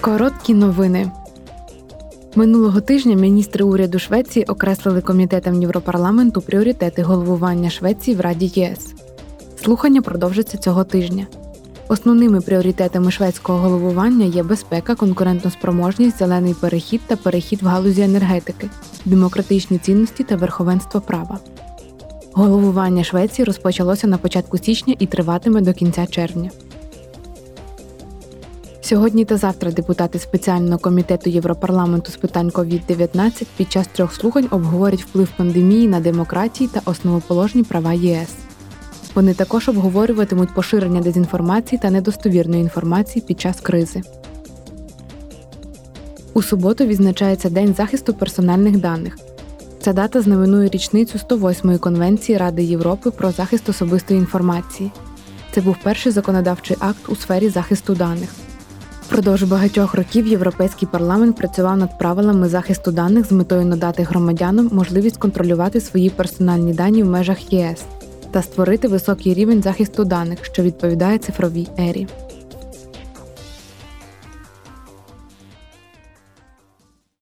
Короткі новини. Минулого тижня міністри уряду Швеції окреслили комітетам Європарламенту пріоритети головування Швеції в Раді ЄС. Слухання продовжаться цього тижня. Основними пріоритетами шведського головування є безпека, конкурентоспроможність, зелений перехід та перехід в галузі енергетики, демократичні цінності та верховенство права. Головування Швеції розпочалося на початку січня і триватиме до кінця червня. Сьогодні та завтра депутати спеціального комітету Європарламенту з питань COVID-19 під час трьох слухань обговорять вплив пандемії на демократії та основоположні права ЄС. Вони також обговорюватимуть поширення дезінформації та недостовірної інформації під час кризи. У суботу відзначається День захисту персональних даних. Ця дата знаменує річницю 108-ї Конвенції Ради Європи про захист особистої інформації. Це був перший законодавчий акт у сфері захисту даних. Впродовж багатьох років Європейський парламент працював над правилами захисту даних з метою надати громадянам можливість контролювати свої персональні дані в межах ЄС та створити високий рівень захисту даних, що відповідає цифровій ері.